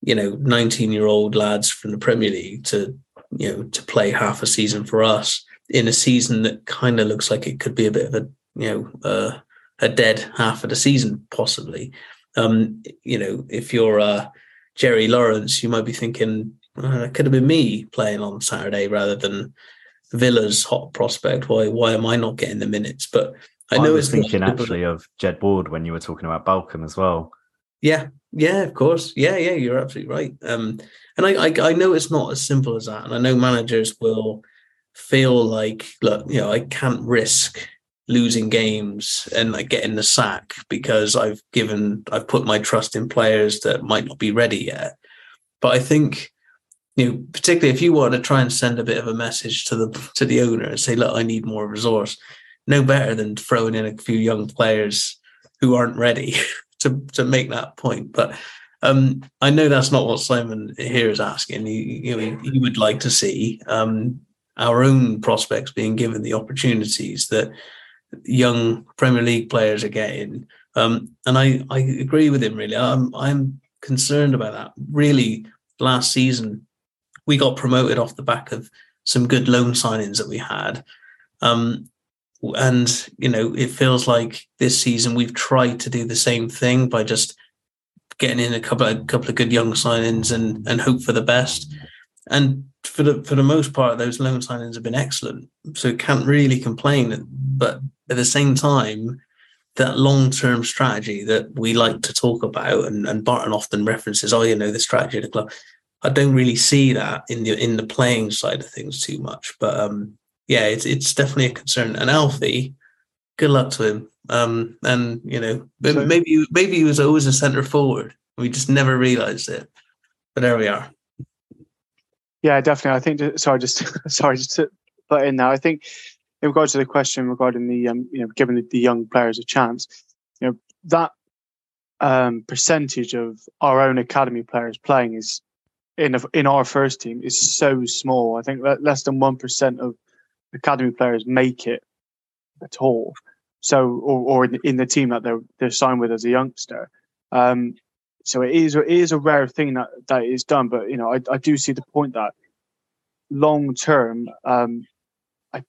you know, 19 year old lads from the Premier League to, you know, to play half a season for us in a season that kind of looks like it could be a bit of a, you know, uh, a dead half of the season, possibly. Um, you know, if you're uh, Jerry Lawrence, you might be thinking, uh, it could have been me playing on Saturday rather than Villa's hot prospect. Why why am I not getting the minutes? But I know I was thinking actually of Jed Ward when you were talking about Balcombe as well. Yeah, yeah, of course. Yeah, yeah, you're absolutely right. Um, and I, I, I know it's not as simple as that, and I know managers will feel like, look, you know, I can't risk losing games and like getting the sack because I've given, I've put my trust in players that might not be ready yet. But I think, you know, particularly if you want to try and send a bit of a message to the to the owner and say, look, I need more resource. No better than throwing in a few young players who aren't ready to to make that point. But um, I know that's not what Simon here is asking. He, you know, he, he would like to see um, our own prospects being given the opportunities that young Premier League players are getting Um, and I, I agree with him really. I'm I'm concerned about that. Really, last season we got promoted off the back of some good loan signings that we had. Um, and you know, it feels like this season we've tried to do the same thing by just getting in a couple of, a couple of good young signings and and hope for the best. And for the for the most part, those loan signings have been excellent. So can't really complain. But at the same time, that long term strategy that we like to talk about, and, and Barton often references, oh, you know, the strategy of the club. I don't really see that in the in the playing side of things too much. But um, yeah, it's it's definitely a concern. And Alfie, good luck to him. Um, and you know, so, maybe maybe he was always a centre forward. We just never realised it. But there we are. Yeah, definitely. I think. Sorry, just sorry, just to put in now. I think in regards to the question regarding the um, you know, giving the, the young players a chance, you know, that um, percentage of our own academy players playing is in a, in our first team is so small. I think that less than one percent of academy players make it at all. So, or, or in, the team that they're they're signed with as a youngster. Um, so it is it is a rare thing that that is done. But you know, I, I do see the point that long term, um, I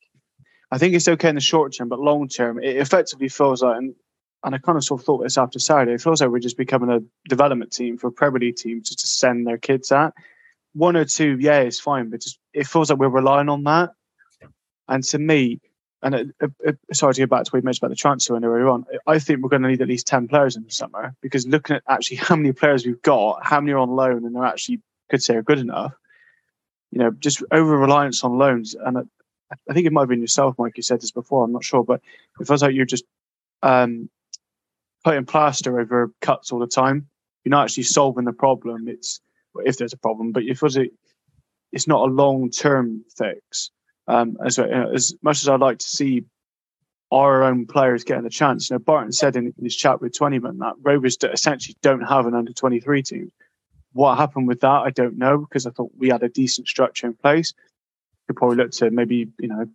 I think it's okay in the short term, but long term, it effectively feels like and and I kind of sort of thought this after Saturday. It feels like we're just becoming a development team for a Premier League team just to send their kids at. One or two, yeah, it's fine, but just it feels like we're relying on that. And to me, and it, it, it, sorry to go back to what you mentioned about the transfer window earlier on, I think we're going to need at least 10 players in the summer because looking at actually how many players we've got, how many are on loan and they're actually, could say, are good enough, you know, just over reliance on loans. And I, I think it might have been yourself, Mike, you said this before, I'm not sure, but it feels like you're just um, putting plaster over cuts all the time. You're not actually solving the problem. It's, if there's a problem, but it feels like it's not a long term fix. Um, as as much as I'd like to see our own players getting a chance, you know, Barton said in, his chat with Twentyman that Rovers essentially don't have an under twenty three team. What happened with that, I don't know because I thought we had a decent structure in place. Could probably look to maybe you know,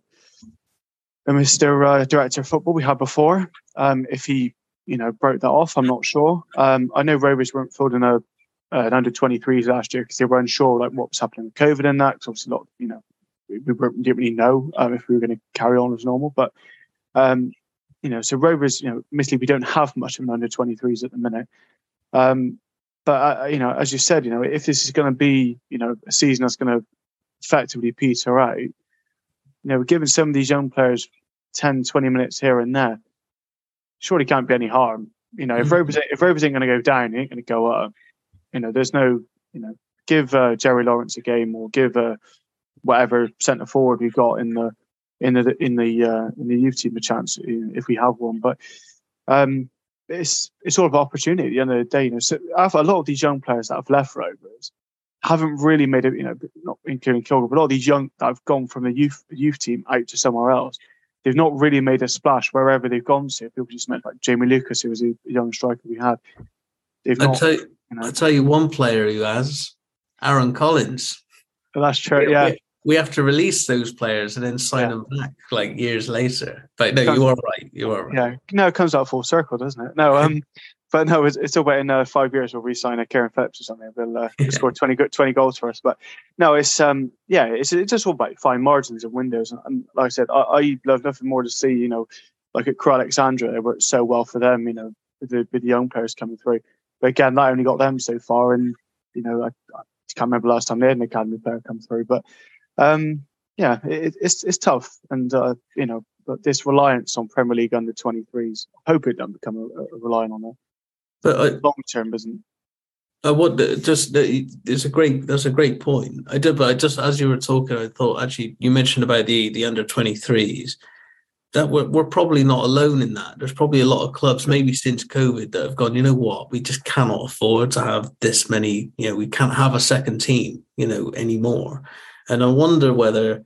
Mr. Uh, Director of Football we had before. Um, if he you know broke that off, I'm not sure. Um, I know Rovers weren't fielding a uh, an under 23s last year because they were unsure like what was happening with COVID and that. Because obviously, a lot you know we, we didn't really know um, if we were going to carry on as normal. But um, you know, so Rovers, you know, admittedly we don't have much of an under 23s at the minute. Um, but uh, you know, as you said, you know, if this is going to be, you know, a season that's going to effectively peter out, you know, giving some of these young players 10, 20 minutes here and there, surely can't be any harm. You know, if mm-hmm. Rovers, if Rovers ain't going to go down, he ain't going to go up. You know, there's no, you know, give uh, Jerry Lawrence a game or give uh, whatever centre forward we've got in the in the in the uh, in the youth team a chance if we have one. But um, it's it's all about opportunity at the end of the day. You know, so a lot of these young players that have left Rovers haven't really made it. You know, not including Kilgour, but a lot of these young that have gone from the youth youth team out to somewhere else. They've not really made a splash wherever they've gone to. People just meant like Jamie Lucas, who was a young striker we had. They've I'll, not, tell you, you know, I'll tell you one player who has Aaron Collins. that's true. Yeah, we have to release those players and then sign yeah. them back like years later. But no, you are right. You are right. Yeah, no, it comes out full circle, doesn't it? No, um, but no, it's, it's about in uh, five years we'll re-sign a Karen Phillips or something. They'll, uh, yeah. score 20, 20 goals for us. But no, it's um, yeah, it's it's just all about fine margins and windows. And, and like I said, I, I, love nothing more to see. You know, like at Crewe Alexandra, it worked so well for them. You know, with the, with the young players coming through. But again, that only got them so far. And you know, I, I can't remember last time they had an academy player come through, but um, yeah, it, it's it's tough, and uh, you know, but this reliance on Premier League under 23s, I hope it doesn't become a, a relying on that. But long term isn't. I would just it's a great that's a great point. I did, but I just as you were talking, I thought actually you mentioned about the the under 23s that we're, we're probably not alone in that. There's probably a lot of clubs, maybe since COVID, that have gone, you know what, we just cannot afford to have this many, you know, we can't have a second team, you know, anymore. And I wonder whether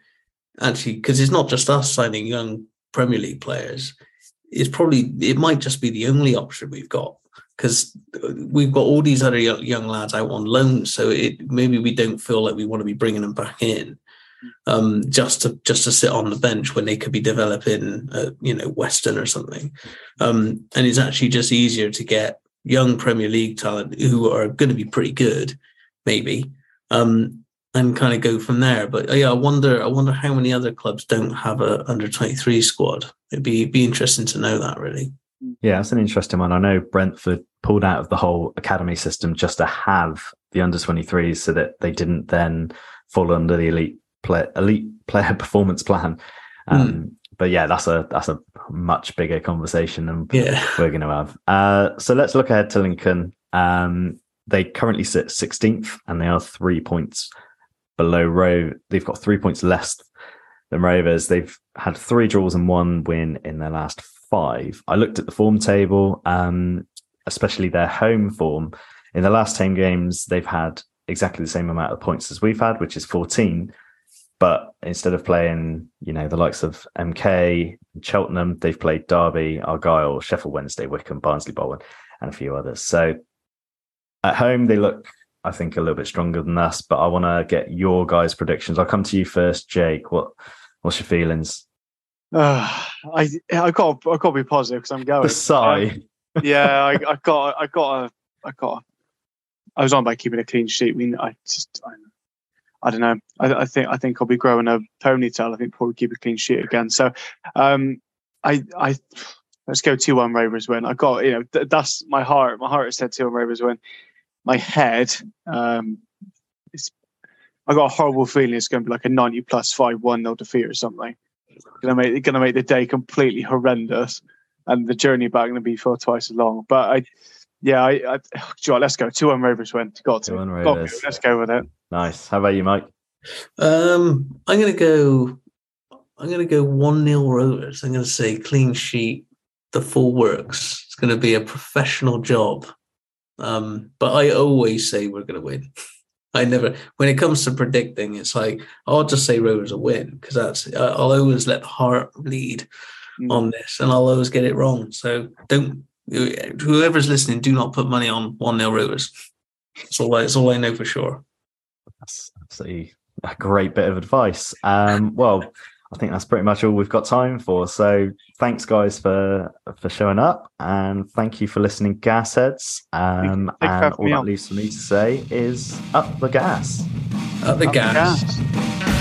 actually, because it's not just us signing young Premier League players, it's probably, it might just be the only option we've got because we've got all these other young lads out on loan. So it maybe we don't feel like we want to be bringing them back in. um, just to just to sit on the bench when they could be developing, uh, you know, Western or something. Um, and it's actually just easier to get young Premier League talent who are going to be pretty good, maybe, um, and kind of go from there. But uh, yeah, I wonder, I wonder how many other clubs don't have a under twenty three squad. It'd be be interesting to know that really. Yeah, that's an interesting one. I know Brentford pulled out of the whole academy system just to have the under 23s so that they didn't then fall under the elite play, elite player performance plan. Um, mm. But yeah, that's a that's a much bigger conversation than yeah. we're going to have. Uh, so let's look ahead to Lincoln. Um, they currently sit 16th, and they are three points below Row. They've got three points less than Rovers. They've had three draws and one win in their last five. I looked at the form table, um, especially their home form. In the last 10 games, they've had exactly the same amount of points as we've had, which is 14. But instead of playing, you know, the likes of MK, Cheltenham, they've played Derby, Argyle, Sheffield Wednesday, Wycombe, Barnsley, Bolton, and a few others. So at home, they look, I think, a little bit stronger than us. But I want to get your guys' predictions. I'll come to you first, Jake. What What's your feelings? Uh, I I got I got to be positive because I'm going. The sigh. Um, yeah, I, I got I got a I got. I was on by keeping a clean sheet. I mean, I just I, I don't know. I, I, think I think I'll be growing a ponytail. I think probably keep a clean sheet again. So, um, I I let's go two one Rovers win. I got you know th- that's my heart. My heart has said two one Rovers win. My head, um, it's I got a horrible feeling it's going to be like a ninety plus five one nil defeat or something going to make going to make the day completely horrendous, and the journey back going to be for twice as long. But I, yeah, I, I sure, let's go two one Rovers win. Got to, got to. Let's go with it. Nice. How about you, Mike? Um, I'm going to go. I'm going to go one 0 Rovers. I'm going to say clean sheet. The full works. It's going to be a professional job. Um, but I always say we're going to win. I never, when it comes to predicting, it's like I'll just say Rovers will win because that's I'll always let the heart lead mm. on this, and I'll always get it wrong. So don't whoever's listening, do not put money on one 0 Rovers. That's all. That's all I know for sure. That's, that's a, a great bit of advice. Um, well, I think that's pretty much all we've got time for. So thanks guys for for showing up and thank you for listening gasheads. Um and all that leaves for me to say is up the gas. Up the, up gas. The gas.